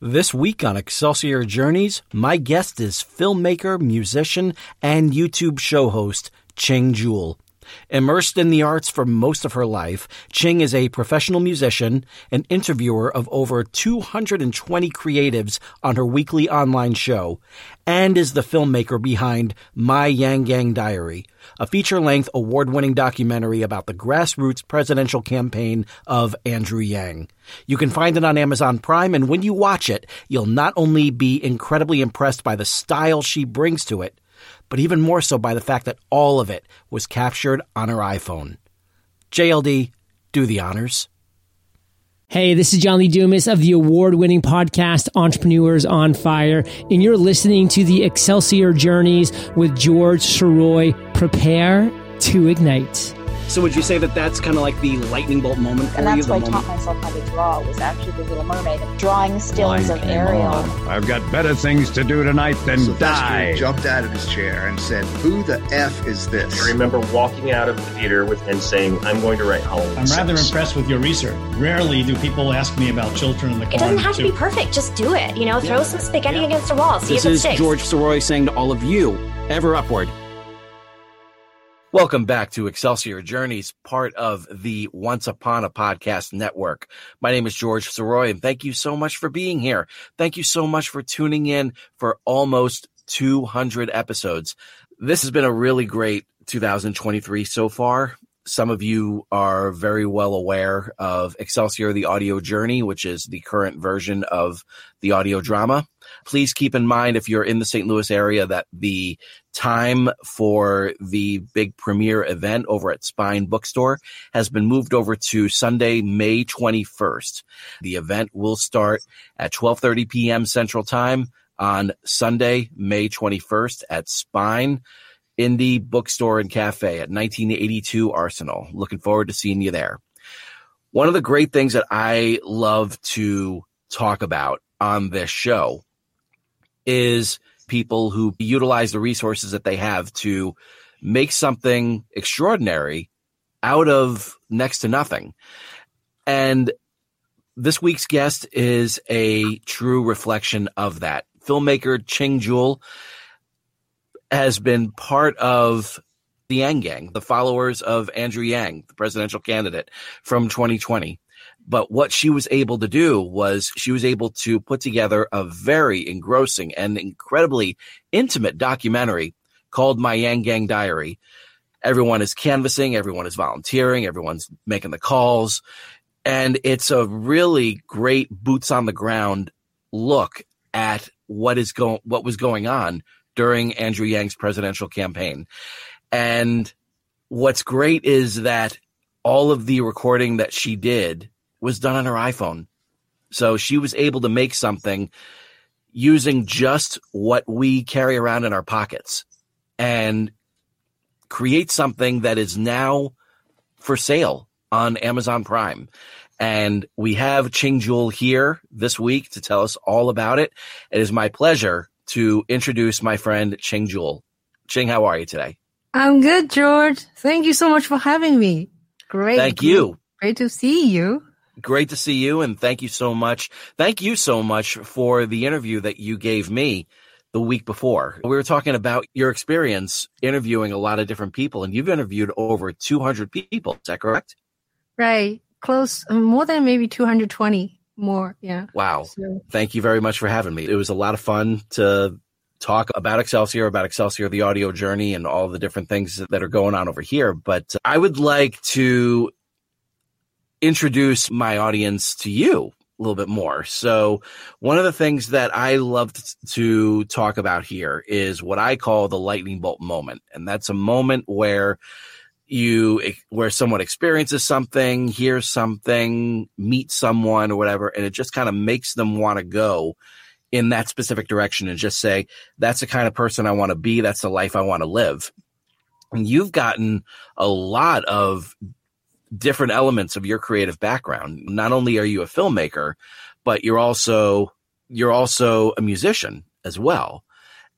This week on Excelsior Journeys, my guest is filmmaker, musician, and YouTube show host Ching Juhl. Immersed in the arts for most of her life, Ching is a professional musician, an interviewer of over 220 creatives on her weekly online show, and is the filmmaker behind My Yang Gang Diary, a feature-length award-winning documentary about the grassroots presidential campaign of Andrew Yang. You can find it on Amazon Prime, and when you watch it, you'll not only be incredibly impressed by the style she brings to it, but even more so by the fact that all of it was captured on her iPhone. JLD, do the honors. Hey, this is John Lee Dumas of the award winning podcast Entrepreneurs on Fire, and you're listening to the Excelsior Journeys with George Sirois. Prepare to ignite. So would you say that that's kind of like the lightning bolt moment for and that's you? why I the taught myself how to draw was actually the Little Mermaid, drawing stills of Ariel. I've got better things to do tonight than Sylvester die. jumped out of his chair and said, Who the F is this? I remember walking out of the theater with and saying, "I'm going to write Halloween." I'm rather six." impressed with your research. Rarely do people ask me about children in the It doesn't corn. have to be perfect. Just do it. You know, throw some spaghetti Yeah. against a wall. See This if it is sticks. George Sirois saying to all of you, ever upward. Welcome back to Excelsior Journeys, part of the Once Upon a Podcast Network. My name is George Sirois, and thank you so much for being here. Thank you so much for tuning in for almost 200 episodes. This has been a really great 2023 so far. Some of you are very well aware of Excelsior the Audio Journey, which is the current version of the audio drama. Please keep in mind if you're in the St. Louis area that the time for the big premiere event over at Spine Bookstore has been moved over to Sunday, May 21st. The event will start at 12:30 p.m. Central Time on Sunday, May 21st at Spine Indie Bookstore and Cafe at 1982 Arsenal. Looking forward to seeing you there. One of the great things that I love to talk about on this show is people who utilize the resources that they have to make something extraordinary out of next to nothing. And this week's guest is a true reflection of that. Filmmaker Ching Juhl has been part of the Yang Gang, the followers of Andrew Yang, the presidential candidate from 2020. But what she was able to do was she was able to put together a very engrossing and incredibly intimate documentary called My Yang Gang Diary. Everyone is canvassing, everyone is volunteering, everyone's making the calls. And it's a really great boots on the ground look at what is going, what was going on during Andrew Yang's presidential campaign. And what's great is that all of the recording that she did was done on her iPhone. So she was able to make something using just what we carry around in our pockets and create something that is now for sale on Amazon Prime. And we have Ching Juhl here this week to tell us all about it. It is my pleasure to introduce my friend Ching Juhl. Ching, how are you today? I'm good, George. Thank you so much for having me. Great. Thank you. Great to see you. Great to see you, and thank you so much. Thank you so much for the interview that you gave me the week before. We were talking about your experience interviewing a lot of different people, and you've interviewed over 200 people. Is that correct? Right. Close, more than maybe 220 more. Yeah. Wow. So, Thank you very much for having me. It was a lot of fun to talk about Excelsior, about Excelsior, the audio journey, and all the different things that are going on over here. But I would like to introduce my audience to you a little bit more. So, one of the things that I love to talk about here is what I call the lightning bolt moment. And that's a moment where you where someone experiences something, hears something, meets someone or whatever, and it just kind of makes them want to go in that specific direction and just say, that's the kind of person I want to be. That's the life I want to live. And you've gotten a lot of different elements of your creative background. Not only are you a filmmaker, but you're also, you're also a musician as well.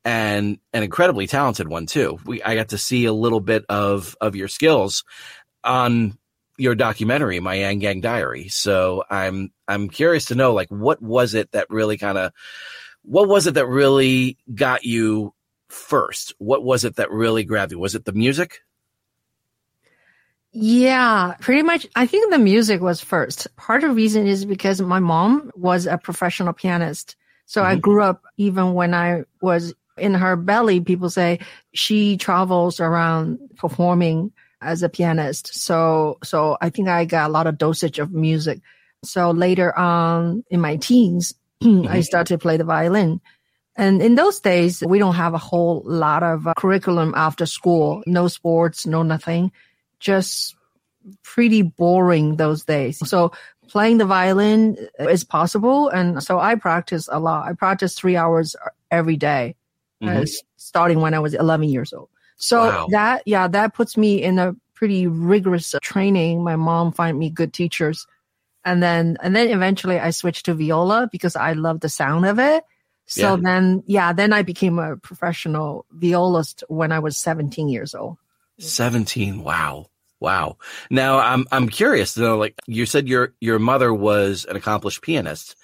And an incredibly talented one too. We, I got to see a little bit of, of your skills on your documentary, My Yang Gang Diary. So I'm I'm curious to know like what was it that really kind of what was it that really got you first? What was it that really grabbed you? Was it the music? Yeah, pretty much. I think the music was first. Part of the reason is because my mom was a professional pianist. So I mm-hmm. grew up even when I was in her belly, people say she travels around performing as a pianist. So, so I think I got a lot of dosage of music. So later on in my teens, I started to play the violin. And in those days, we don't have a whole lot of uh, curriculum after school, no sports, no nothing, just pretty boring those days. So playing the violin is possible. And so I practice a lot. I practice three hours every day, uh, Mhm. starting when I was 11 years old. So Wow. that, yeah, that puts me in a pretty rigorous training. My mom find me good teachers. And then, and then eventually I switched to viola because I love the sound of it. So Yeah. then, yeah, then I became a professional violist when I was 17 years old. 17. Wow. Wow. Now I'm I'm curious to know like you said your your mother was an accomplished pianist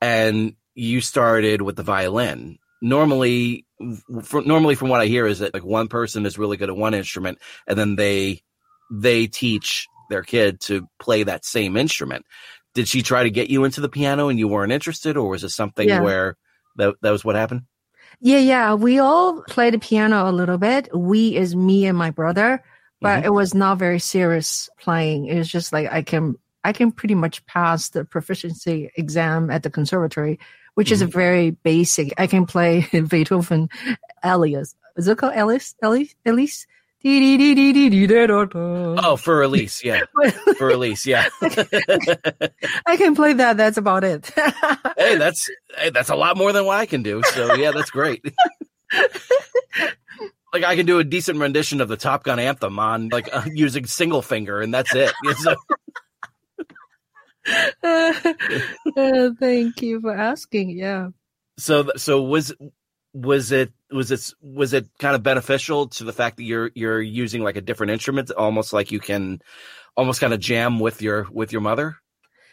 and you started with the violin. Normally from, normally from what I hear is that like one person is really good at one instrument and then they they teach their kid to play that same instrument. Did she try to get you into the piano and you weren't interested or was it something Yeah. where that that was what happened? Yeah, yeah. We all play the piano a little bit. We is me and my brother, but Mhm. it was not very serious playing. It was just like I can I can pretty much pass the proficiency exam at the conservatory, which is a very basic. I can play Beethoven Elias. Is it called? Elias? Elias? Oh, Oh, Für Elise, yeah. Für Elise, yeah. I can play that. That's about it. hey, that's hey, that's a lot more than what I can do. So yeah, that's great. like I can do a decent rendition of the Top Gun anthem on like uh, using single finger, and that's it. So- Uh, thank you for asking. Yeah. so so was was it was it was it kind of beneficial to the fact that you're you're using like a different instrument, almost like you can almost kind of jam with your with your mother?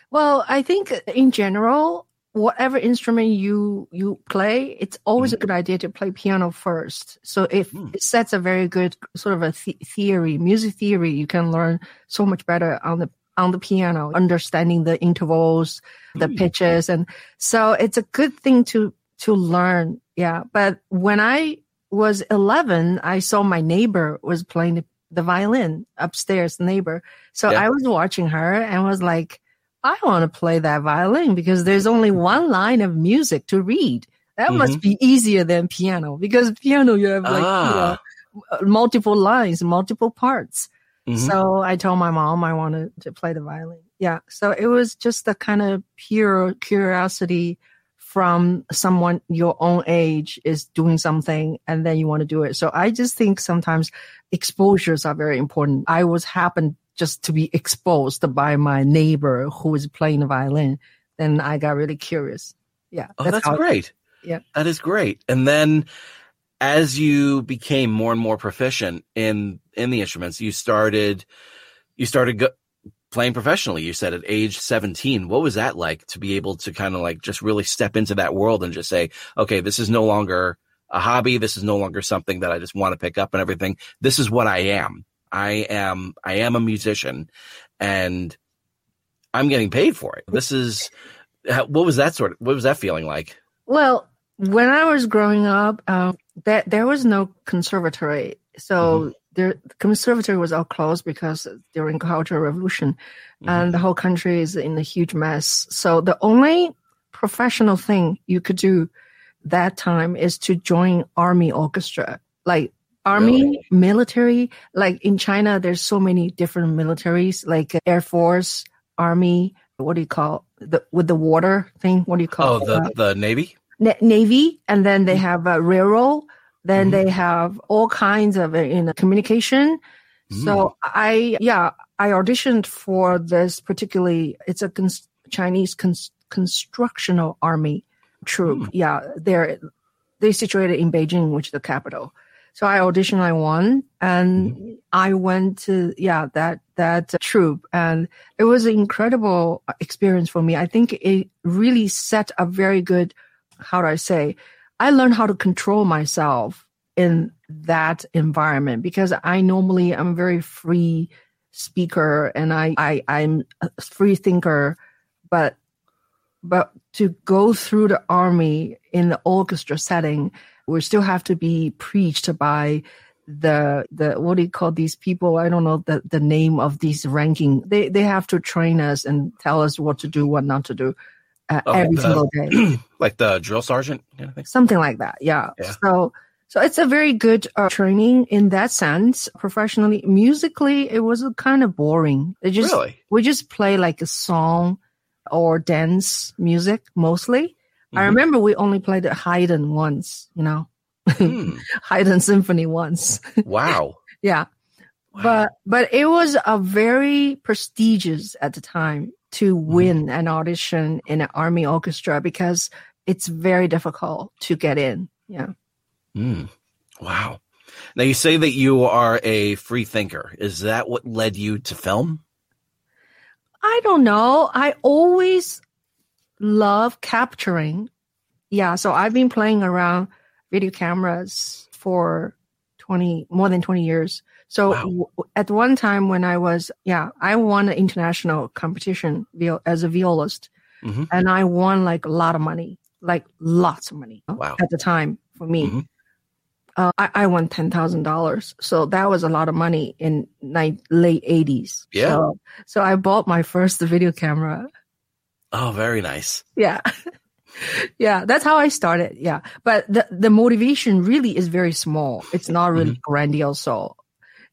Well, I think in general, whatever instrument you you play, it's always a good idea to play piano first. So if Mm. it sets a very good sort of a th- theory, music theory, you can learn so much better on the on the piano, understanding the intervals, the Mm. pitches, and so it's a good thing to to learn. Yeah, but when I was eleven, I saw my neighbor was playing the, the violin upstairs, neighbor. So Yeah. I was watching her and was like. I want to play that violin because there's only one line of music to read. That must be easier than piano because piano you have like you know, Ah. multiple lines, multiple parts. Mhm. So I told my mom I wanted to play the violin. Yeah. So it was just the kind of pure curiosity from someone your own age is doing something and then you want to do it. So I just think sometimes exposures are very important. I was happened just to be exposed by my neighbor who was playing the violin. Then I got really curious. Yeah. Oh, that's, how- great. Yeah. That is great. And then as you became more and more proficient in in the instruments, you started you started go, playing professionally. You said at age 17. What was that like to be able to kind of like just really step into that world and just say, "Okay, this is no longer a hobby. This is no longer something that I just want to pick up and everything. This is what I am. I am I am a musician and I'm getting paid for it. This is what was that sort of what was that feeling like? Well, when I was growing up, uh, there there was no conservatory, so mm-hmm. the conservatory was all closed because during the Cultural Revolution, mm-hmm. and the whole country is in a huge mess. So the only professional thing you could do that time is to join army orchestra, like army Really? military. Like in China, there's so many different militaries, like Air Force, Army. What do you call the with the water thing? What do you call Oh, the the Navy. Na- Navy, and then they have a railroad. Then Mhm. they have all kinds of uh, in communication. So I, yeah, I auditioned for this particularly. It's a cons- Chinese cons- constructional army troop. Yeah, they're they situated in Beijing, which is the capital. So I auditioned, I won, and mm-hmm. I went to yeah that that troop, and it was an incredible experience for me. I think it really set a very good, how do I say, I learned how to control myself in that environment because I normally am a very free speaker and I, I I'm a free thinker, but but to go through the army in the orchestra setting, we still have to be preached by the the what do you call these people? I don't know the, the name of these ranking. They they have to train us and tell us what to do, what not to do. Uh, oh, every the, single day, like the drill sergeant, kind of something like that. Yeah. yeah. So so it's a very good uh, training in that sense. Professionally, musically, it was kind of boring. It just really? we just play like a song or dance music mostly. Mm-hmm. I remember we only played Haydn once, you know, mm. Haydn Symphony once. Wow. yeah. Wow. But but it was a very prestigious at the time to mm. win an audition in an army orchestra because it's very difficult to get in. Yeah. Mm. Wow. Now you say that you are a free thinker. Is that what led you to film? I don't know. I always love capturing. Yeah, so I've been playing around video cameras for 20 more than 20 years. So wow. at one time when I was yeah, I won an international competition as a violist. Mm-hmm. And I won like a lot of money, like lots of money wow. at the time for me. Mm-hmm uh, I, I won ten thousand dollars. So that was a lot of money in ni- late eighties. Yeah. So, so I bought my first video camera. Oh, very nice. Yeah. yeah, that's how I started. Yeah. But the, the motivation really is very small. It's not really mm-hmm. grandiose. So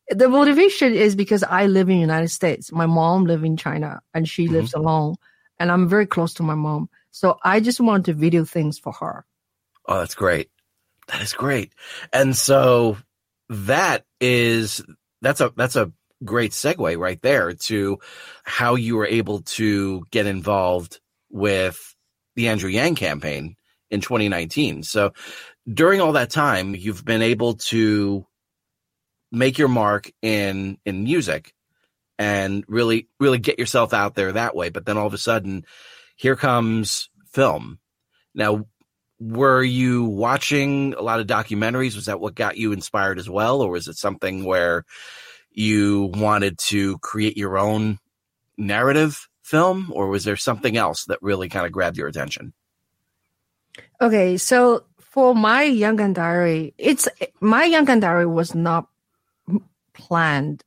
the motivation is because I live in the United States. My mom lives in China and she mm-hmm. lives alone and I'm very close to my mom. So I just want to video things for her. Oh, that's great. That is great. And so that is that's a that's a great segue right there to how you were able to get involved with the Andrew Yang campaign in 2019. So during all that time, you've been able to make your mark in in music and really really get yourself out there that way. But then all of a sudden, here comes film. Now, were you watching a lot of documentaries? Was that what got you inspired as well? Or was it something where you wanted to create your own narrative film? Or was there something else that really kind of grabbed your attention? Okay, so for my Yang Gang Diary, it's my Yang Gang Diary was not planned.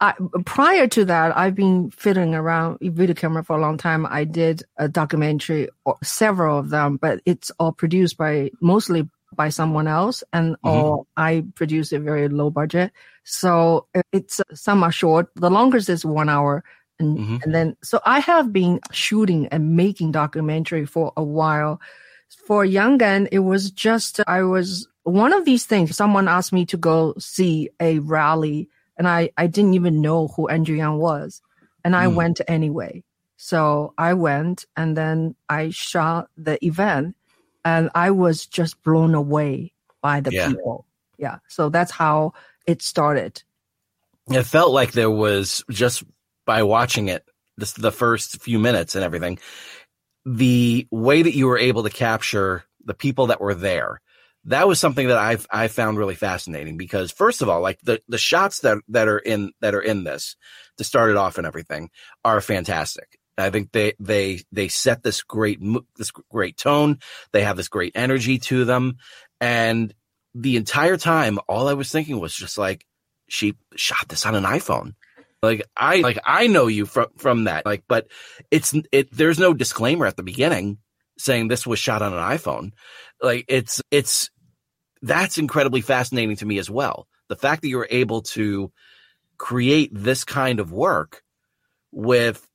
I, prior to that, I've been fiddling around video camera for a long time. I did a documentary, or several of them, but it's all produced by mostly by someone else, and mm-hmm. all I produce a very low budget. So it's some are short. The longest is one hour, and mm-hmm. and then so I have been shooting and making documentary for a while. For Yang Gang, it was just I was one of these things. Someone asked me to go see a rally and I, I didn't even know who Andrew Yang was. And I mm. went anyway. So I went and then I shot the event and I was just blown away by the yeah. people. Yeah. So that's how it started. It felt like there was just by watching it, this, the first few minutes and everything, the way that you were able to capture the people that were there that was something that I've I found really fascinating because first of all, like the the shots that that are in that are in this to start it off and everything are fantastic. I think they they they set this great this great tone. They have this great energy to them, and the entire time, all I was thinking was just like, she shot this on an iPhone. Like I like I know you from from that. Like, but it's it. There's no disclaimer at the beginning saying this was shot on an iPhone. Like it's it's that's incredibly fascinating to me as well. The fact that you're able to create this kind of work with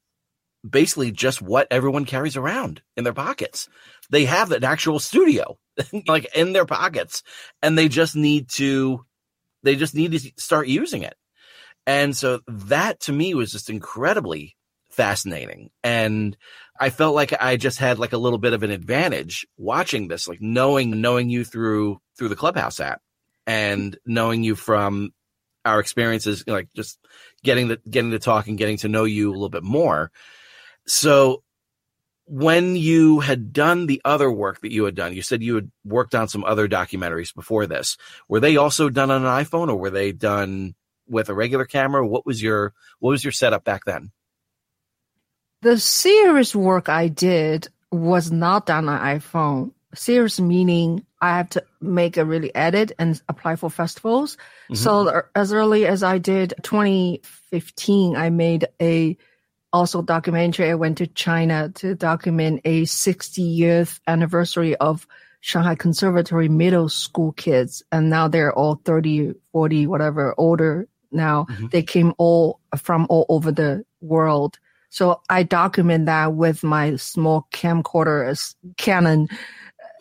basically just what everyone carries around in their pockets. They have an actual studio like in their pockets and they just need to they just need to start using it. And so that to me was just incredibly fascinating. And I felt like I just had like a little bit of an advantage watching this, like knowing knowing you through through the Clubhouse app and knowing you from our experiences, like just getting the getting to talk and getting to know you a little bit more. So when you had done the other work that you had done, you said you had worked on some other documentaries before this. Were they also done on an iPhone or were they done with a regular camera? What was your what was your setup back then? The serious work I did was not done on iPhone. Serious meaning I have to make a really edit and apply for festivals. Mm-hmm. So as early as I did 2015, I made a also documentary. I went to China to document a 60th anniversary of Shanghai Conservatory middle school kids. And now they're all 30, 40, whatever, older now. Mm-hmm. They came all from all over the world. So I document that with my small camcorder, Canon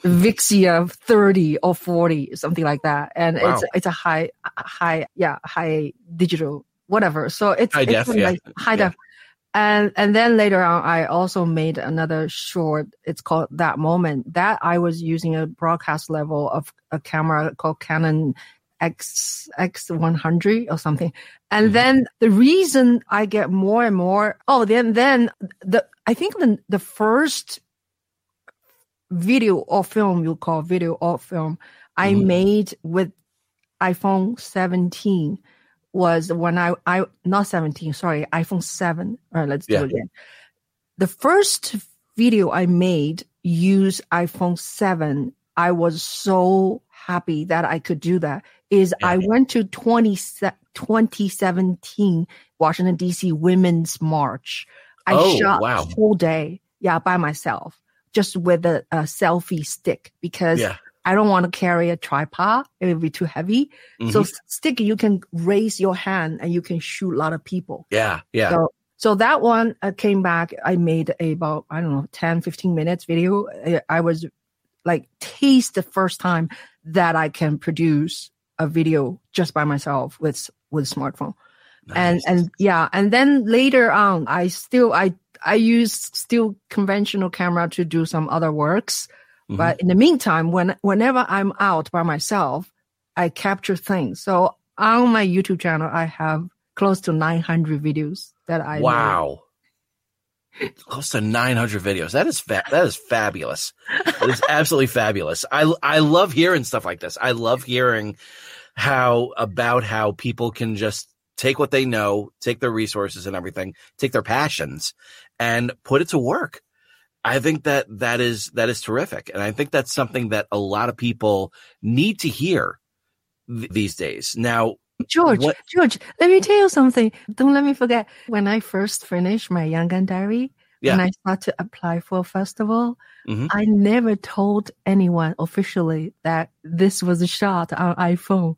Vixia 30 or 40, something like that. And wow. it's, it's a high, high, yeah, high digital, whatever. So it's, high it's def, yeah. like high yeah. def. And, and then later on, I also made another short. It's called That Moment that I was using a broadcast level of a camera called Canon X X100 or something. And mm-hmm. then the reason I get more and more, oh, then, then the, I think the, the first video or film you call video or film mm-hmm. I made with iPhone 17 was when I, I, not 17, sorry, iPhone 7. All right, let's do it again. The first video I made used iPhone 7. I was so happy that I could do that is yeah. I went to 20, 2017 Washington DC Women's March. I oh, shot wow. the whole day, yeah, by myself, just with a, a selfie stick because yeah. I don't want to carry a tripod. It would be too heavy. Mm-hmm. So stick, you can raise your hand and you can shoot a lot of people. Yeah. Yeah. So, so that one I came back. I made about, I don't know, 10, 15 minutes video. I, I was like taste the first time that I can produce a video just by myself with, with smartphone. Nice. And, and yeah. And then later on, I still, I, I use still conventional camera to do some other works. Mm-hmm. But in the meantime, when whenever I'm out by myself, I capture things. So on my YouTube channel, I have close to 900 videos that I wow. Close to 900 videos. That is fa- that is fabulous. It is absolutely fabulous. I I love hearing stuff like this. I love hearing how about how people can just take what they know, take their resources and everything, take their passions and put it to work. I think that that is that is terrific, and I think that's something that a lot of people need to hear th- these days. Now, George, what, George, let me tell you something. Don't let me forget. When I first finished my Yang Gang Diary, yeah. when I started to apply for a festival, mm-hmm. I never told anyone officially that this was a shot on iPhone.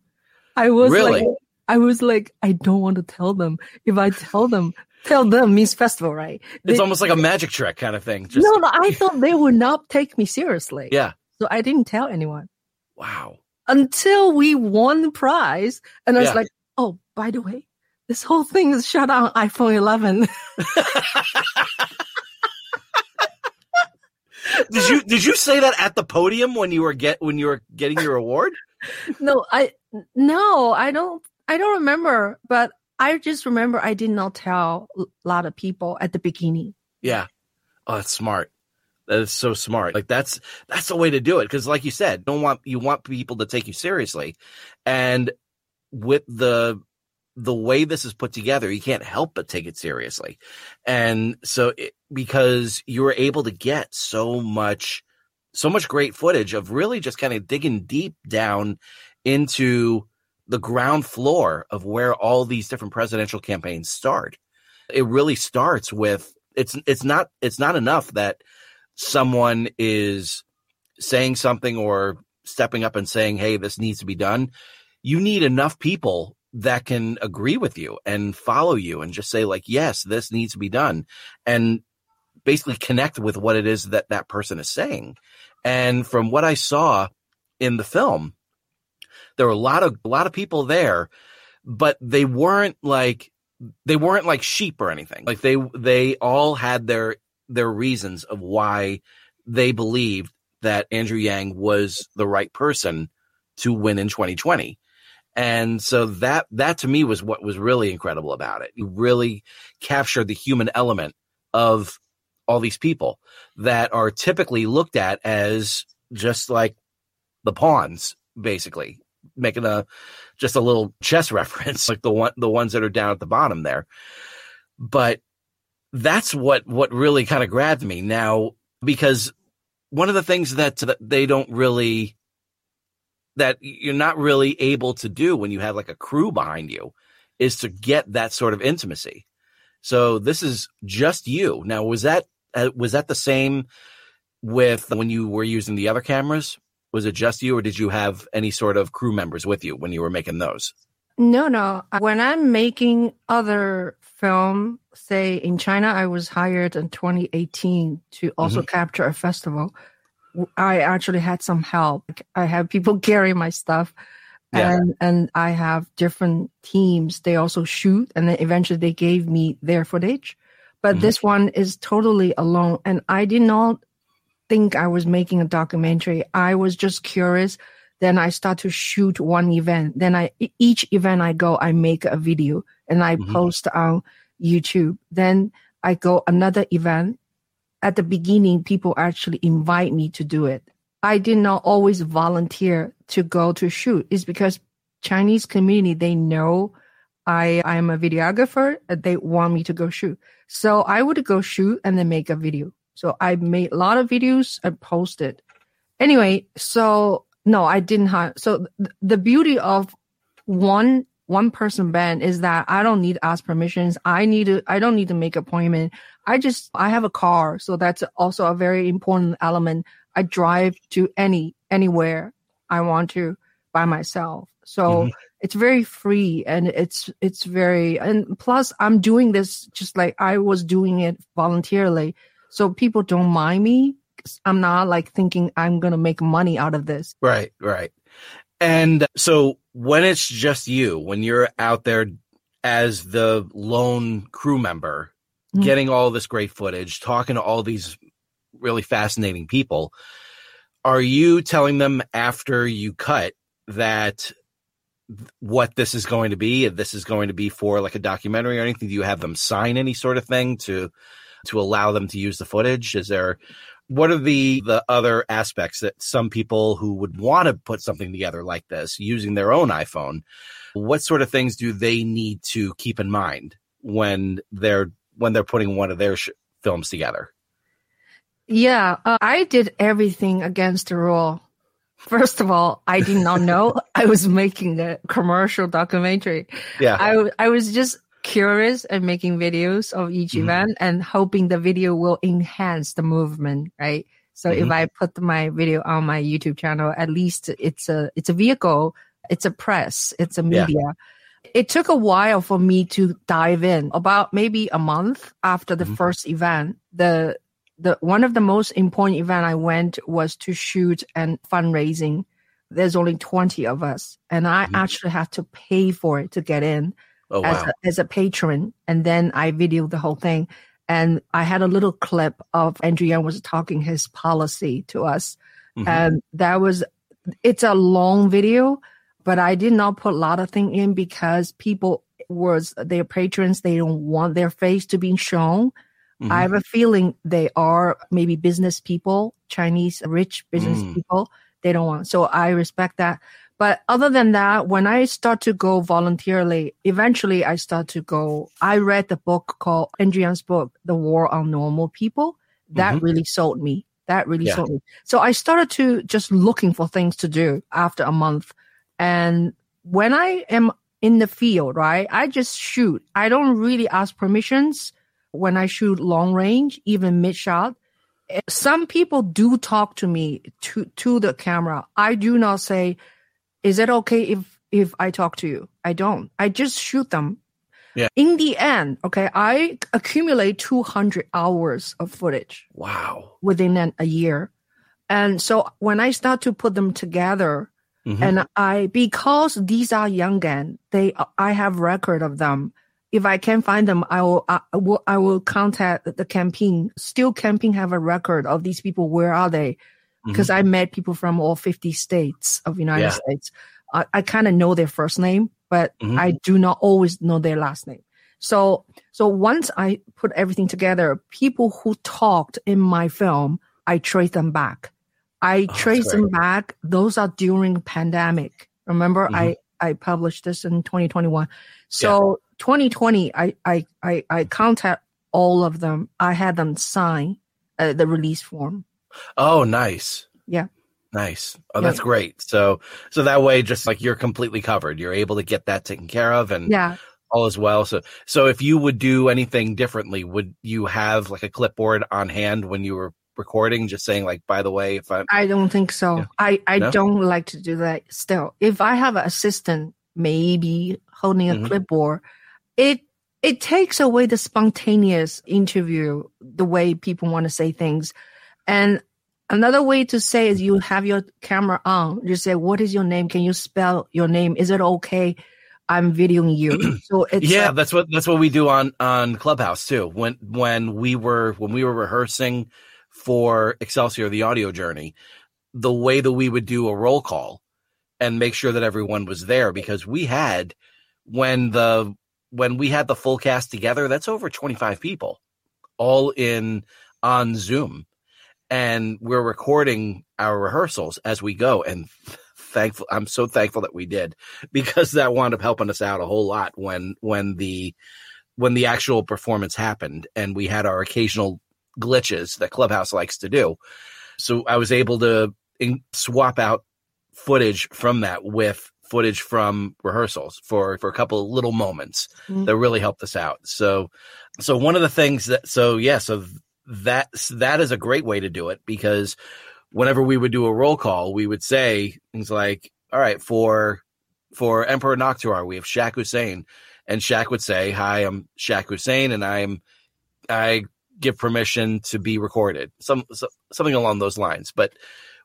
I was really? like, I was like, I don't want to tell them. If I tell them, tell them means festival, right? It's they, almost like a magic trick kind of thing. Just, no, no, I thought they would not take me seriously. Yeah. So I didn't tell anyone. Wow. Until we won the prize. And I was yeah. like, oh, by the way, this whole thing is shut on iPhone 11. did you did you say that at the podium when you were get when you were getting your award? no, I no, I don't I don't remember, but I just remember I did not tell a lot of people at the beginning. Yeah. Oh, that's smart. That is so smart. Like that's that's the way to do it because, like you said, don't want you want people to take you seriously, and with the the way this is put together, you can't help but take it seriously, and so it, because you were able to get so much so much great footage of really just kind of digging deep down into the ground floor of where all these different presidential campaigns start. It really starts with it's it's not it's not enough that someone is saying something or stepping up and saying, "Hey, this needs to be done." You need enough people that can agree with you and follow you and just say like, "Yes, this needs to be done." And basically connect with what it is that that person is saying. And from what I saw in the film, there were a lot of a lot of people there, but they weren't like they weren't like sheep or anything. Like they they all had their their reasons of why they believed that Andrew Yang was the right person to win in 2020. And so that that to me was what was really incredible about it. You really captured the human element of all these people that are typically looked at as just like the pawns, basically making a just a little chess reference, like the one the ones that are down at the bottom there. But that's what what really kind of grabbed me now because one of the things that, they don't really that you're not really able to do when you have like a crew behind you is to get that sort of intimacy. So this is just you. Now was that uh, was that the same with when you were using the other cameras? Was it just you or did you have any sort of crew members with you when you were making those? No, no. When I'm making other film, say in China, I was hired in 2018 to also mm-hmm. capture a festival. I actually had some help. I have people carry my stuff. Yeah. And and I have different teams. They also shoot, and then eventually they gave me their footage. But mm-hmm. this one is totally alone, and I did not think I was making a documentary. I was just curious. Then I start to shoot one event. Then I each event I go, I make a video and I mm-hmm. post on YouTube. Then I go another event at the beginning, people actually invite me to do it. I did not always volunteer to go to shoot. It's because Chinese community, they know I, I am a videographer. They want me to go shoot. So I would go shoot and then make a video. So I made a lot of videos. I posted. Anyway, so no, I didn't have. So th- the beauty of one one person band is that I don't need to ask permissions. I need to, I don't need to make appointment. I just, I have a car. So that's also a very important element. I drive to any, anywhere I want to by myself. So mm-hmm. it's very free and it's, it's very, and plus I'm doing this just like I was doing it voluntarily. So people don't mind me. I'm not like thinking I'm going to make money out of this. Right, right. And so when it's just you, when you're out there as the lone crew member, mm-hmm. getting all this great footage, talking to all these really fascinating people, are you telling them after you cut that what this is going to be, if this is going to be for like a documentary or anything? Do you have them sign any sort of thing to to allow them to use the footage? Is there what are the the other aspects that some people who would want to put something together like this using their own iphone what sort of things do they need to keep in mind when they're when they're putting one of their sh- films together? Yeah uh, i did everything against the rule. First of all i did not know i was making a commercial documentary. Yeah. I, I was just curious and making videos of each mm-hmm. event and hoping the video will enhance the movement, right? So mm-hmm. if I put my video on my YouTube channel, at least it's a it's a vehicle, it's a press, it's a media. Yeah. It took a while for me to dive in. About maybe a month after the mm-hmm. first event, the the one of the most important event I went was to shoot and fundraising. There's only 20 of us and I mm-hmm. actually had to pay for it to get in oh, as, wow. a, as a patron. And then I videoed the whole thing. And I had a little clip of Andrew Yang was talking his policy to us. Mm-hmm. And that was, it's a long video, but I did not put a lot of thing in because people was their patrons. They don't want their face to be shown. Mm-hmm. I have a feeling they are maybe business people, Chinese rich business mm. people. They don't want. So I respect that. But other than that, when I start to go voluntarily, eventually I start to go. I read the book called Andrew Yang's book, The War on Normal People. That mm-hmm. really sold me. That really yeah. sold me. So I started to just looking for things to do after a month. And when I am in the field, right, I just shoot. I don't really ask permissions when I shoot long range, even mid shot some people do talk to me to to the camera. I do not say, is it okay if if I talk to you? I don't. I just shoot them. Yeah. In the end, okay, I accumulate 200 hours of footage. Wow. Within an, a year. And so when I start to put them together, mm-hmm. and I because these are young men, they I have record of them. If I can find them, I will I will I will contact the campaign. Still, campaign have a record of these people. Where are they? Because mm-hmm. I met people from all 50 states of United yeah. States. I, I kind of know their first name, but Mhm. I do not always know their last name. So, so once I put everything together, people who talked in my film, I trace them back. I Oh, trace them back. Those are during pandemic. Remember, Mhm. I, I published this in 2021. So 2020, I, I, I, I contact all of them. I had them sign uh, the release form. Oh, nice. Yeah. Nice. Oh, Yeah. that's great. So, so that way, just like you're completely covered, you're able to get that taken care of and Yeah. all as well. So, so if you would do anything differently, would you have like a clipboard on hand when you were recording, just saying like, by the way, if I'm, I don't think so. Yeah. I, I No? don't like to do that still. If I have an assistant, maybe holding a Mhm. clipboard, it it takes away the spontaneous interview, the way people want to say things. And another way to say is you have your camera on. You say, What is your name? Can you spell your name? Is it okay? I'm videoing you. So it's yeah, that's what that's what we do on on Clubhouse too. When when we were when we were rehearsing for Excelsior, the audio journey, the way that we would do a roll call and make sure that everyone was there because we had when the when we had the full cast together, that's over twenty five people, all in on Zoom, and we're recording our rehearsals as we go. And thankful, I'm so thankful that we did because that wound up helping us out a whole lot when when the when the actual performance happened and we had our occasional glitches that Clubhouse likes to do. So I was able to in, swap out footage from that with footage from rehearsals for for a couple of little moments Mm. that really helped us out. So so one of the things that so yeah so that that is a great way to do it because whenever we would do a roll call we would say things like all right for for Emperor Noctuar we have Shaq Hussein and Shaq would say hi I'm Shaq Hussein and I'm I give permission to be recorded. Some so, something along those lines. But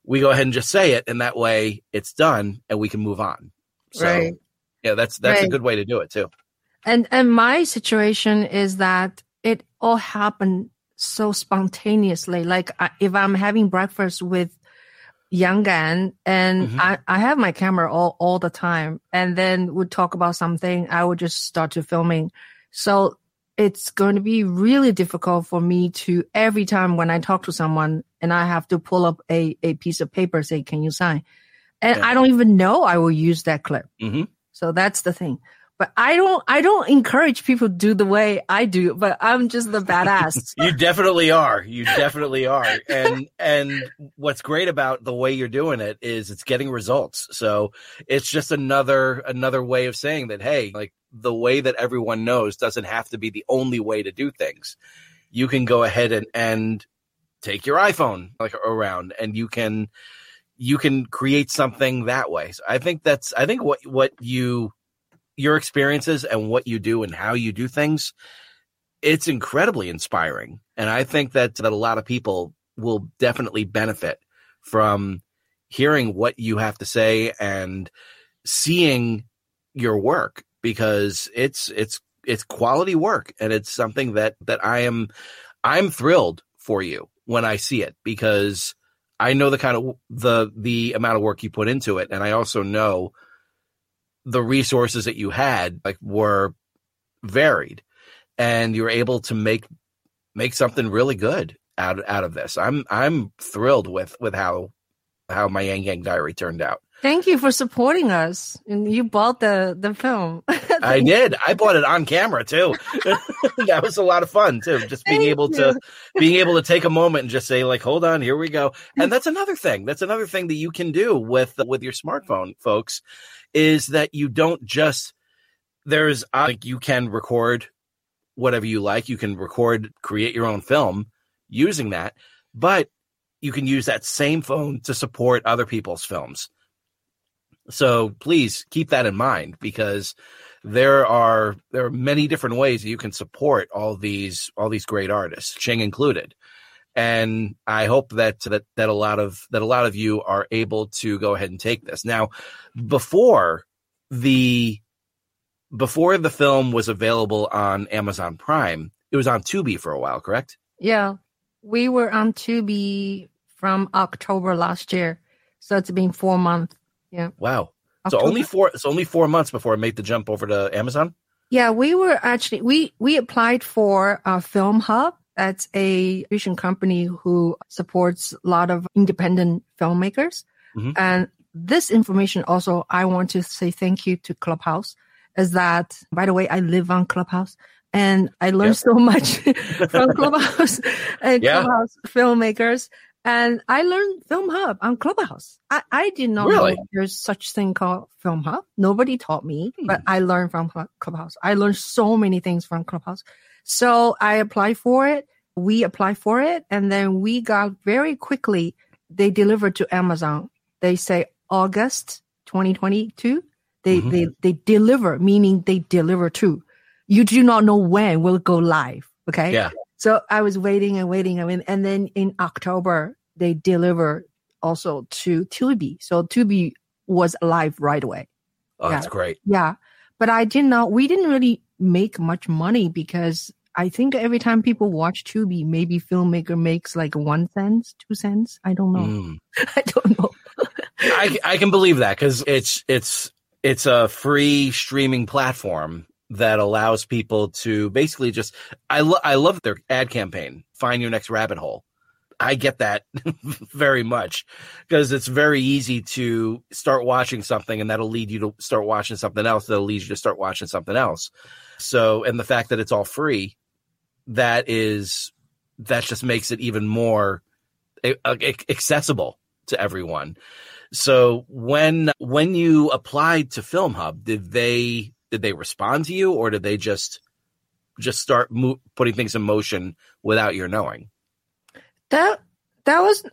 we go ahead and just say it and that way it's done and we can move on. So Right. yeah that's that's a good way to do it too. And and my situation is that it all happened so spontaneously. Like I, if I'm having breakfast with Yangan and Mhm. I, I have my camera all, all the time and then we talk about something, I would just start to filming. So it's going to be really difficult for me to every time when I talk to someone and I have to pull up a, a piece of paper, say, can you sign? And Yeah. I don't even know I will use that clip. hmm So that's the thing. But I don't I don't encourage people to do the way I do, but I'm just the badass. you definitely are. You definitely are. And and what's great about the way you're doing it is it's getting results. So it's just another another way of saying that hey like the way that everyone knows doesn't have to be the only way to do things. You can go ahead and and take your iphone like around and you can you can create something that way. So i think that's i think what what you your experiences and what you do and how you do things it's incredibly inspiring. And i think that that a lot of people will definitely benefit from hearing what you have to say and seeing your work because it's it's it's quality work. And it's something that that i am i'm thrilled for you when i see it because i know the kind of the the amount of work you put into it. And i also know the resources that you had like were varied and you're able to make make something really good out out of this. I'm I'm thrilled with with how how my Yang Gang Diary turned out. Thank you for supporting us. And you bought the the film. I did. I bought it on camera too. that was a lot of fun too. Just being Thank able you. to being able to take a moment and just say like, "Hold on, here we go." And that's another thing. That's another thing that you can do with with your smartphone, folks, is that you don't just there's uh, like you can record whatever you like. You can record, create your own film using that, but you can use that same phone to support other people's films. So please keep that in mind because there are there are many different ways that you can support all these all these great artists, Ching included. And I hope that that that a lot of that a lot of you are able to go ahead and take this. Now, before the before the film was available on Amazon Prime, it was on Tubi for a while, correct? yeah. We were on Tubi from October last year. So it's been four months. Wow. So only four. It's only four months before I made the jump over to Amazon. Yeah, we were actually we we applied for a Film Hub. That's a vision company who supports a lot of independent filmmakers. Mhm. And this information also, I want to say thank you to Clubhouse. Is that by the way, I live on Clubhouse and I learned so much from Clubhouse and Yeah. Clubhouse filmmakers. And I learned Film Hub on Clubhouse. I, I did not Really? know there's such thing called Film Hub. Nobody taught me, Hmm. but I learned from Clubhouse. I learned so many things from Clubhouse. So I applied for it. We applied for it. And then we got very quickly, they delivered to Amazon. They say August 2022. They, Mhm. they, they deliver, meaning they deliver to. You do not know when will go live. Okay. Yeah. So I was waiting and waiting and waiting. And then in October, they deliver also to Tubi. So Tubi was live right away. Oh, that's great. Yeah. But I did not, know, we didn't really make much money because I think every time people watch Tubi, maybe filmmaker makes like one cent, two cents. I don't know. Mm. I don't know. I I can believe that because it's it's it's a free streaming platform that allows people to basically just I lo- I love their ad campaign. Find your next rabbit hole. I get that very much because it's very easy to start watching something and that'll lead you to start watching something else. That'll lead you to start watching something else. So, and the fact that it's all free, that is, that just makes it even more accessible to everyone. So when when you applied to Film Hub, did they did they respond to you, or did they just just start mo- putting things in motion without your knowing? That, that was,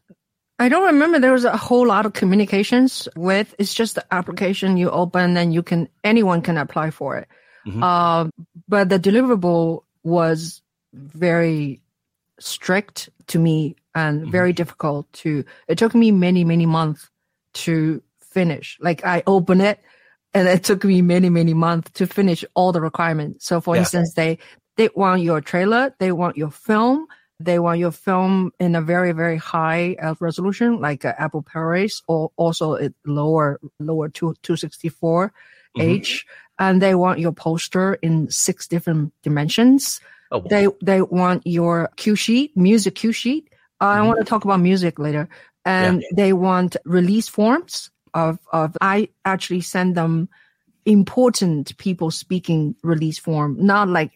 I don't remember there was a whole lot of communications with, it's just the application you open and you can, anyone can apply for it. Mhm. Um, but the deliverable was very strict to me and very difficult to, it took me many, many months to finish. Like I open it and it took me many, many months to finish all the requirements. So for Yeah. instance, they, they want your trailer, they want your film, they want your film in a very, very high uh, resolution, like uh, Apple ProRes or also it lower, lower two, 264 H. And they want your poster in six different dimensions. Oh, wow. They, they want your cue sheet, music cue sheet. Uh, I Mhm. want to talk about music later. And they want release forms of, of, I actually send them important people speaking release form, not like,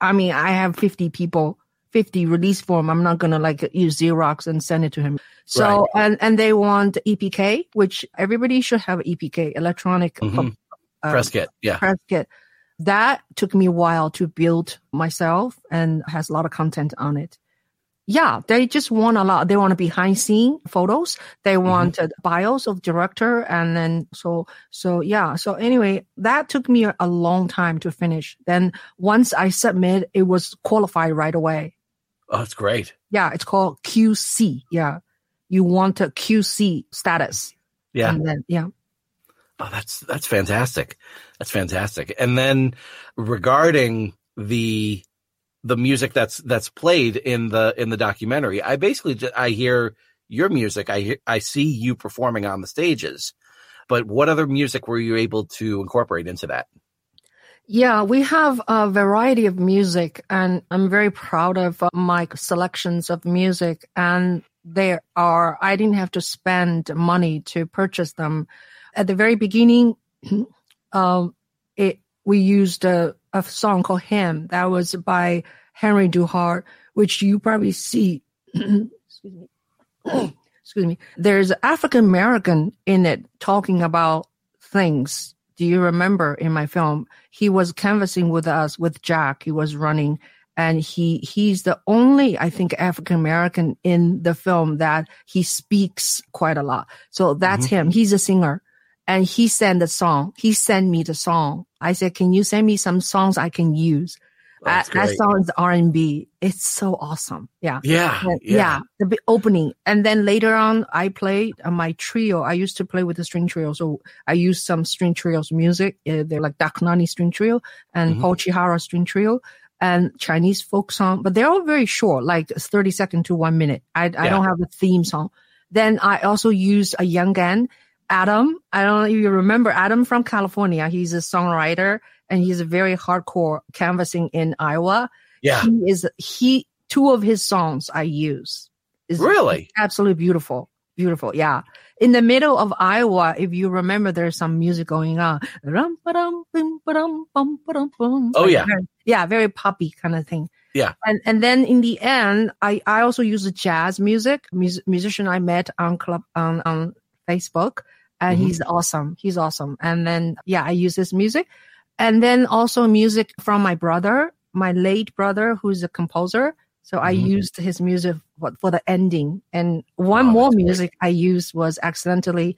I- mean, I have 50 people, 50 release form. I'm not going to like use Xerox and send it to him. So, and, and they want EPK, which everybody should have EPK, electronic Mhm. uh, press kit. Yeah. press kit. That took me a while to build myself and has a lot of content on it. Yeah, they just want a lot. They want behind scene photos. They want uh, bios of director, and then so so yeah. So anyway, that took me a, a long time to finish. Then once I submit, it was qualified right away. Oh, that's great. Yeah, it's called QC. Yeah, you want a QC status. Yeah. and then yeah. Oh, that's that's fantastic. That's fantastic. And then regarding the the music that's that's played in the in the documentary, I basically I hear your music. I I see you performing on the stages. But what other music were you able to incorporate into that? Yeah, we have a variety of music, and I'm very proud of uh, my selections of music. And there are, I didn't have to spend money to purchase them. At the very beginning, um, it we used a, a song called "Him" that was by Henry Duhart, which you probably see. excuse me. excuse me. There's African American in it talking about things. Do you remember in my film? He was canvassing with us with Jack. He was running and he he's the only I think African American in the film that he speaks quite a lot. So that's mm-hmm. him. He's a singer. And he sent the song. He sent me the song. I said, "Can you send me some songs I can use?" Oh, that's that, that song is R and B. It's so awesome. Yeah. Yeah, Yeah, yeah. the opening, and then later on, I played uh, my trio. I used to play with the string trio, so I used some string trios music. Uh, they're like Dakunani string trio and Mhm. Paul Chihara string trio and Chinese folk song, but they're all very short, like thirty second to one minute. I I Yeah. don't have a theme song. Then I also used a Yang Gang Adam. I don't know if you remember Adam from California. He's a songwriter and he's a very hardcore canvassing in Iowa. Yeah. He is he two of his songs I use. Is Really? absolutely beautiful. Beautiful. Yeah. In the middle of Iowa, if you remember, there's some music going on. Rum, ba-dum, bim, ba-dum, bum, ba-dum, bum. Oh, yeah. yeah. Very poppy kind of thing. Yeah. And, and then in the end, I, I also use the jazz music, mus- musician I met on club, on, on Facebook and Mhm. he's awesome. He's awesome. And then, yeah, I use his music and then also music from my brother, my late brother, who's a composer. So I Mhm. used his music for, for the ending. And one Oh, more that's great. music I used was accidentally,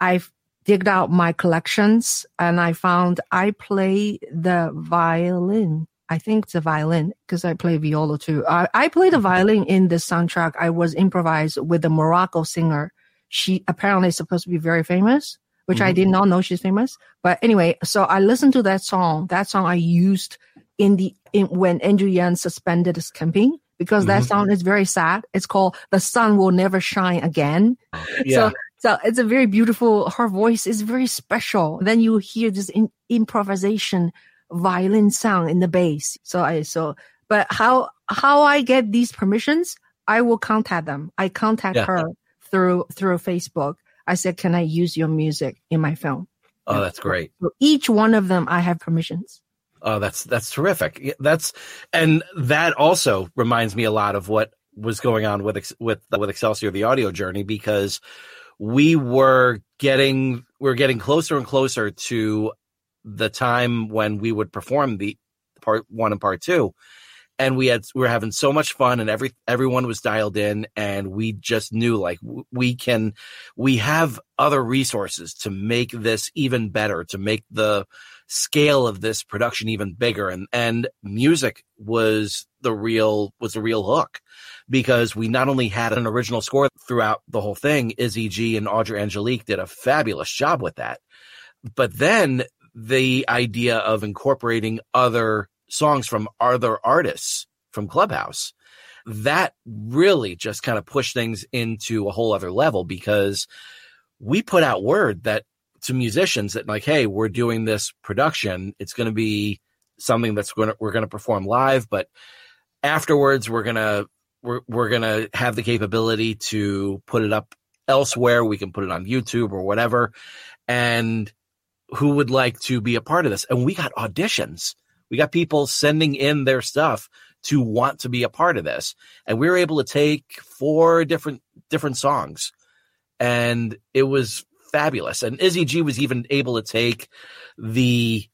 I digged out my collections and I found I play the violin. I think it's a violin because I play viola too. I, I played the violin in the soundtrack. I was improvised with a Morocco singer. She apparently is supposed to be very famous, which I Mhm. did not know she's famous. But anyway, so I listened to that song. That song I used in the in when Andrew Yang suspended his campaign because that Mhm. song is very sad. It's called "The Sun Will Never Shine Again." Yeah. So, so it's a very beautiful. Her voice is very special. Then you hear this in, improvisation violin sound in the bass. So I so, but how how I get these permissions? I will contact them. I contact Yeah. her through through Facebook. I said, "Can I use your music in my film?" oh, that's great. So each one of them, I have permissions. Oh, that's that's terrific. That's and that also reminds me a lot of what was going on with with uh, with Excelsior the audio journey because we were getting we're getting closer and closer to the time when we would perform the part 1 and part 2 and we had we were having so much fun and every everyone was dialed in and we just knew like we can we have other resources to make this even better to make the scale of this production even bigger. And and music was the real was the real hook because we not only had an original score throughout the whole thing Izzy G and Audra Angelique did a fabulous job with that. But then the idea of incorporating other songs from other artists from Clubhouse that really just kind of pushed things into a whole other level because we put out word that to musicians that like, hey, we're doing this production. It's going to be something that's going to we're going to perform live, but afterwards we're going to we're we're going to have the capability to put it up elsewhere. We can put it on YouTube or whatever. And who would like to be a part of this? And we got auditions. We got people sending in their stuff to want to be a part of this. And we were able to take four different different songs. And it was fabulous. And Izzy G was even able to take the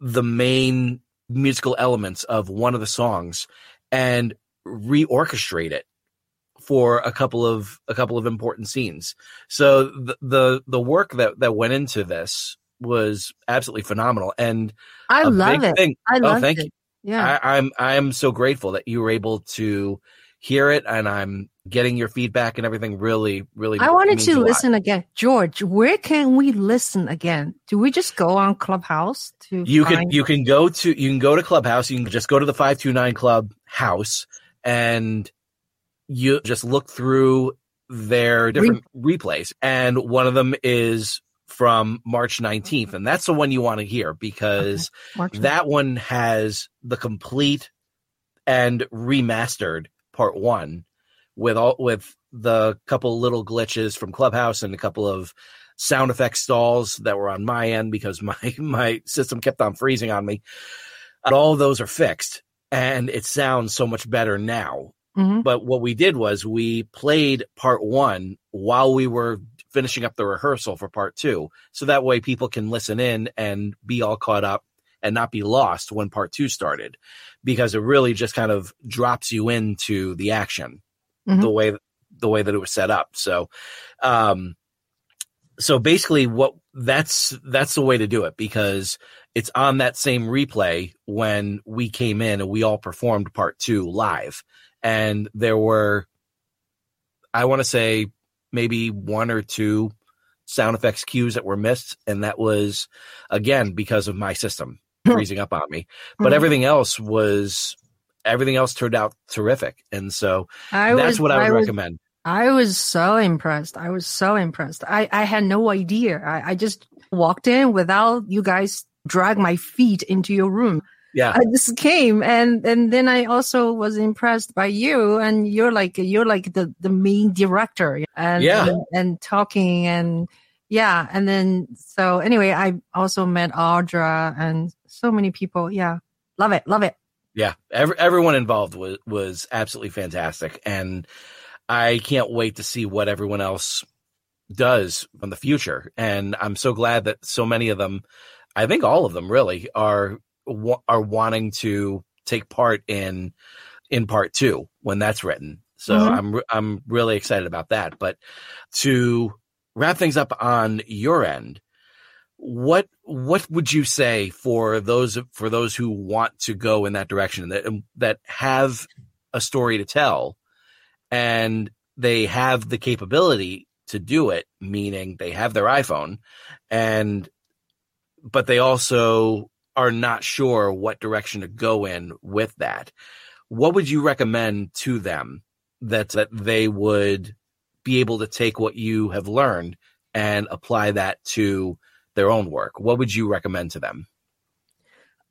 the main musical elements of one of the songs and reorchestrate it for a couple of a couple of important scenes. So the the, the work that that went into this was absolutely phenomenal. And I love it. thing- I oh, love thank it. you. Yeah. I, I'm I'm so grateful that you were able to hear it, and I'm getting your feedback and everything. Really, really. I wanted to listen again. George, where can we listen again? Do we just go on Clubhouse to You can you can go to you can go to Clubhouse. You can just go to the five two nine Club House, and you just look through their different replays, and one of them is from March 19th, and that's the one you want to hear because March that one has the complete and remastered part one with all with the couple little glitches from Clubhouse and a couple of sound effect stalls that were on my end because my my system kept on freezing on me. And all those are fixed and it sounds so much better now. Mhm. But what we did was we played part one while we were finishing up the rehearsal for part two. So that way people can listen in and be all caught up and not be lost when part two started because it really just kind of drops you into the action Mhm. the way the way that it was set up. So um so basically what that's that's the way to do it because it's on that same replay when we came in and we all performed part 2 live and there were I want to say maybe one or two sound effects cues that were missed and that was again because of my system freezing up on me but Mhm. everything else was everything else turned out terrific and so I that's was- what I would was- recommend I was so impressed. I was so impressed. I, I had no idea. I, I just walked in without you guys drag my feet into your room. Yeah. I just came and, and then I also was impressed by you and you're like, you're like the, the main director and, Yeah. and, and talking and yeah. And then, so anyway, I also met Audra and so many people. Yeah. Love it. Love it. Yeah, every, everyone involved was was absolutely fantastic, and I can't wait to see what everyone else does in the future. And I'm so glad that so many of them, I think all of them, really are wa- are wanting to take part in in part two when that's written. So Mhm. I'm re- I'm really excited about that. But to wrap things up on your end, what what would you say for those for those who want to go in that direction that that have a story to tell and they have the capability to do it meaning they have their iPhone and but they also are not sure what direction to go in with that what would you recommend to them that that they would be able to take what you have learned and apply that to their own work what would you recommend to them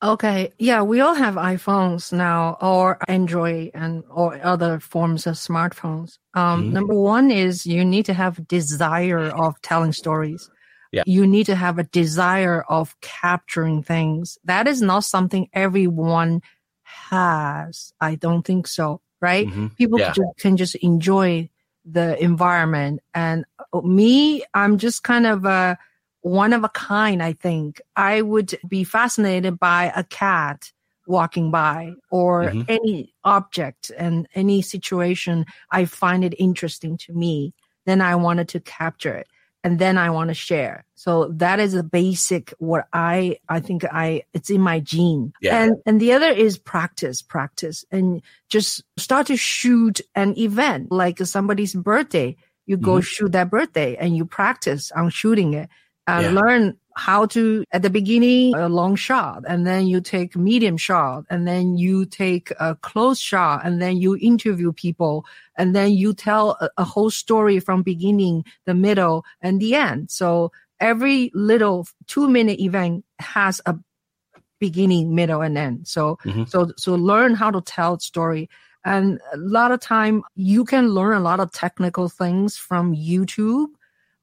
Okay. Yeah, we all have iPhones now or Android and or other forms of smartphones. Um, Mhm. number one is you need to have desire of telling stories. Yeah. You need to have a desire of capturing things. That is not something everyone has. I don't think so. Right? Mhm. People Yeah. can just enjoy the environment. And uh, me, I'm just kind of a one of a kind, I think. I would be fascinated by a cat walking by or Mhm. any object and any situation. I find it interesting to me. Then I wanted to capture it and then I want to share. So that is a basic what I I think I it's in my gene. Yeah. And and the other is practice, practice and just start to shoot an event like somebody's birthday. You go Mhm. shoot that birthday and you practice on shooting it and Yeah. learn how to at the beginning a long shot and then you take medium shot and then you take a close shot and then you interview people and then you tell a, a whole story from beginning the middle and the end. So every little two minute event has a beginning middle and end. So Mhm. so so learn how to tell story. And a lot of time you can learn a lot of technical things from youtube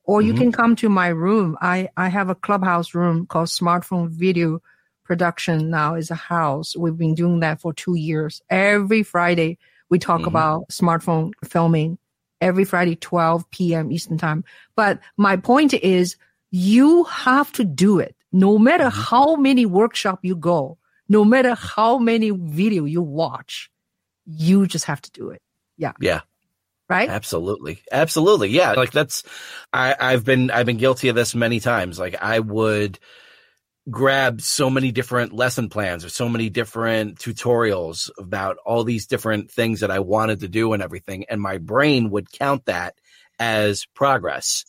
or you Mhm. can come to my room. I, I have a clubhouse room called smartphone video production now is a house. We've been doing that for two years. Every Friday we talk Mhm. about smartphone filming every Friday, 12 p.m. Eastern time. But my point is you have to do it no matter Mhm. how many workshop you go, no matter how many video you watch, you just have to do it. Yeah. Yeah Right? Absolutely. Absolutely. Yeah. Like that's, I, I've been, I've been guilty of this many times. Like I would grab so many different lesson plans or so many different tutorials about all these different things that I wanted to do and everything. And my brain would count that as progress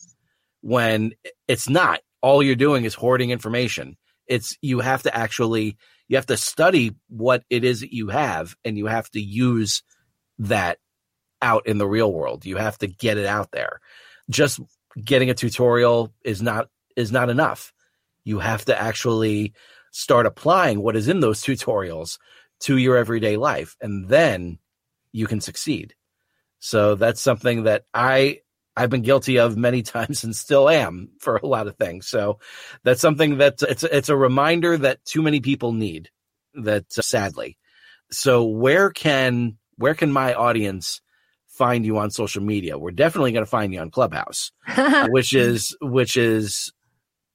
when it's not. All you're doing is hoarding information. It's, you have to actually, you have to study what it is that you have and you have to use that out in the real world. You have to get it out there. Just getting a tutorial is not is not enough. You have to actually start applying what is in those tutorials to your everyday life and then you can succeed. So that's something that I I've been guilty of many times and still am for a lot of things. So that's something that it's it's a reminder that too many people need that uh, sadly. So where can where can my audience find you on social media? We're definitely going to find you on Clubhouse, which is which is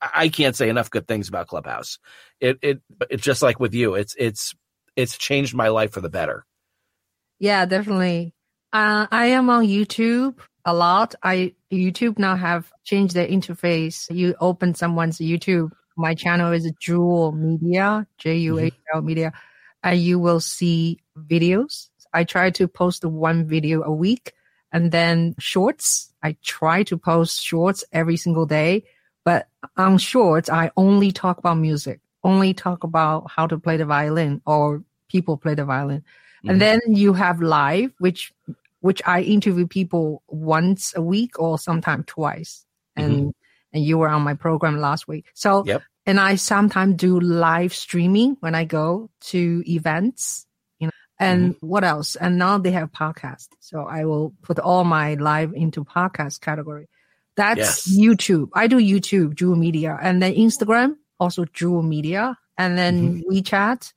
I can't say enough good things about Clubhouse. It it it's just like with you. It's it's it's changed my life for the better. Yeah, definitely. Uh, I am on YouTube a lot. I YouTube now have changed their interface. You open someone's YouTube. My channel is Juhl Media, J U A L Media, and you will see videos. I try to post one video a week, and then shorts. I try to post shorts every single day, but on shorts, I only talk about music, only talk about how to play the violin or people play the violin. Mhm. And then you have live, which which I interview people once a week or sometime twice. And mm-hmm. and you were on my program last week. So yep. and I sometimes do live streaming when I go to events. Know, and mm-hmm. what else? And now they have podcast. So I will put all my live into podcast category. That's yes. YouTube. I do YouTube, Juhl Media, and then Instagram, also Juhl Media, and then mm-hmm. WeChat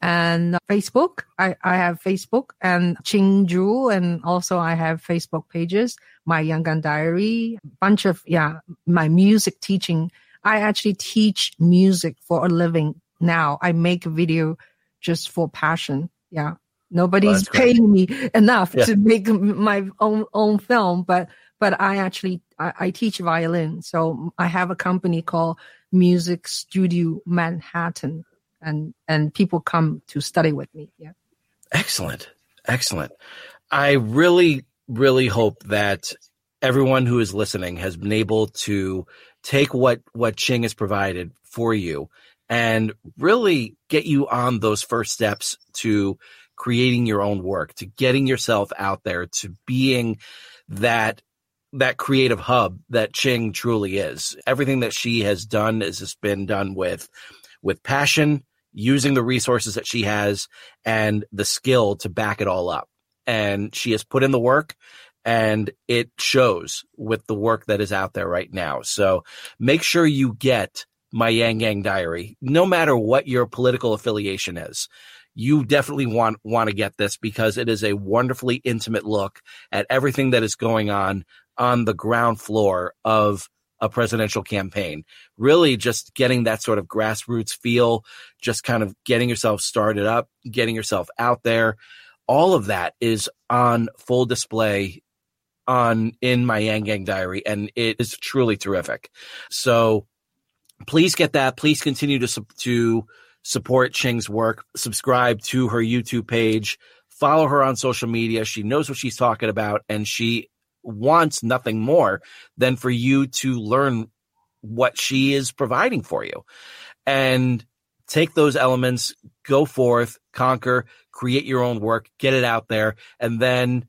and Facebook. I, I have Facebook and Ching Juhl, and also I have Facebook pages, my Yang Gang Diary, bunch of, yeah, my music teaching. I actually teach music for a living now. I make a video just for passion. Yeah. Nobody's paying me enough yeah. to make my own, own film, but, but I actually, I, I teach violin. So I have a company called Music Studio Manhattan and and people come to study with me. Yeah. Excellent. Excellent. I really really hope that everyone who is listening has been able to take what what Ching has provided for you and really get you on those first steps to creating your own work, to getting yourself out there, to being that that creative hub that Ching truly is. Everything that she has done has just been done with with passion using the resources that she has and the skill to back it all up. And she has put in the work and it shows with the work that is out there right now. So make sure you get my Yang Gang Diary, no matter what your political affiliation is. You definitely want want to get this because it is a wonderfully intimate look at everything that is going on on the ground floor of a presidential campaign. Really just getting that sort of grassroots feel, just kind of getting yourself started up, getting yourself out there. All of that is on full display on in my Yang Gang diary and it is truly terrific. So please get that. Please continue to to support Ching's work. Subscribe to her YouTube page. Follow her on social media. She knows what she's talking about and she wants nothing more than for you to learn what she is providing for you and take those elements, go forth, conquer, create your own work, get it out there, and then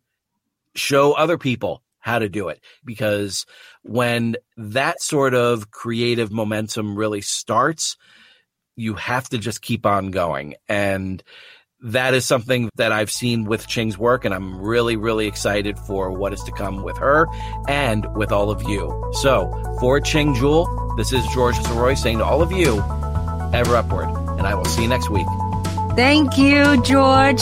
show other people how to do it. Because when that sort of creative momentum really starts, you have to just keep on going. And that is something that I've seen with Ching's work, and I'm really, really excited for what is to come with her and with all of you. So, for Ching Juhl, this is George Sirois saying to all of you, ever upward, and I will see you next week. Thank you, George.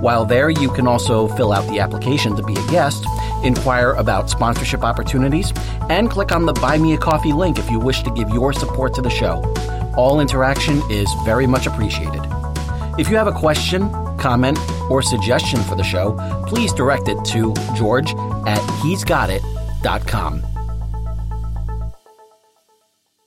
While there, you can also fill out the application to be a guest, inquire about sponsorship opportunities, and click on the Buy Me a Coffee link if you wish to give your support to the show. All interaction is very much appreciated. If you have a question, comment, or suggestion for the show, please direct it to george at hesgotit.com.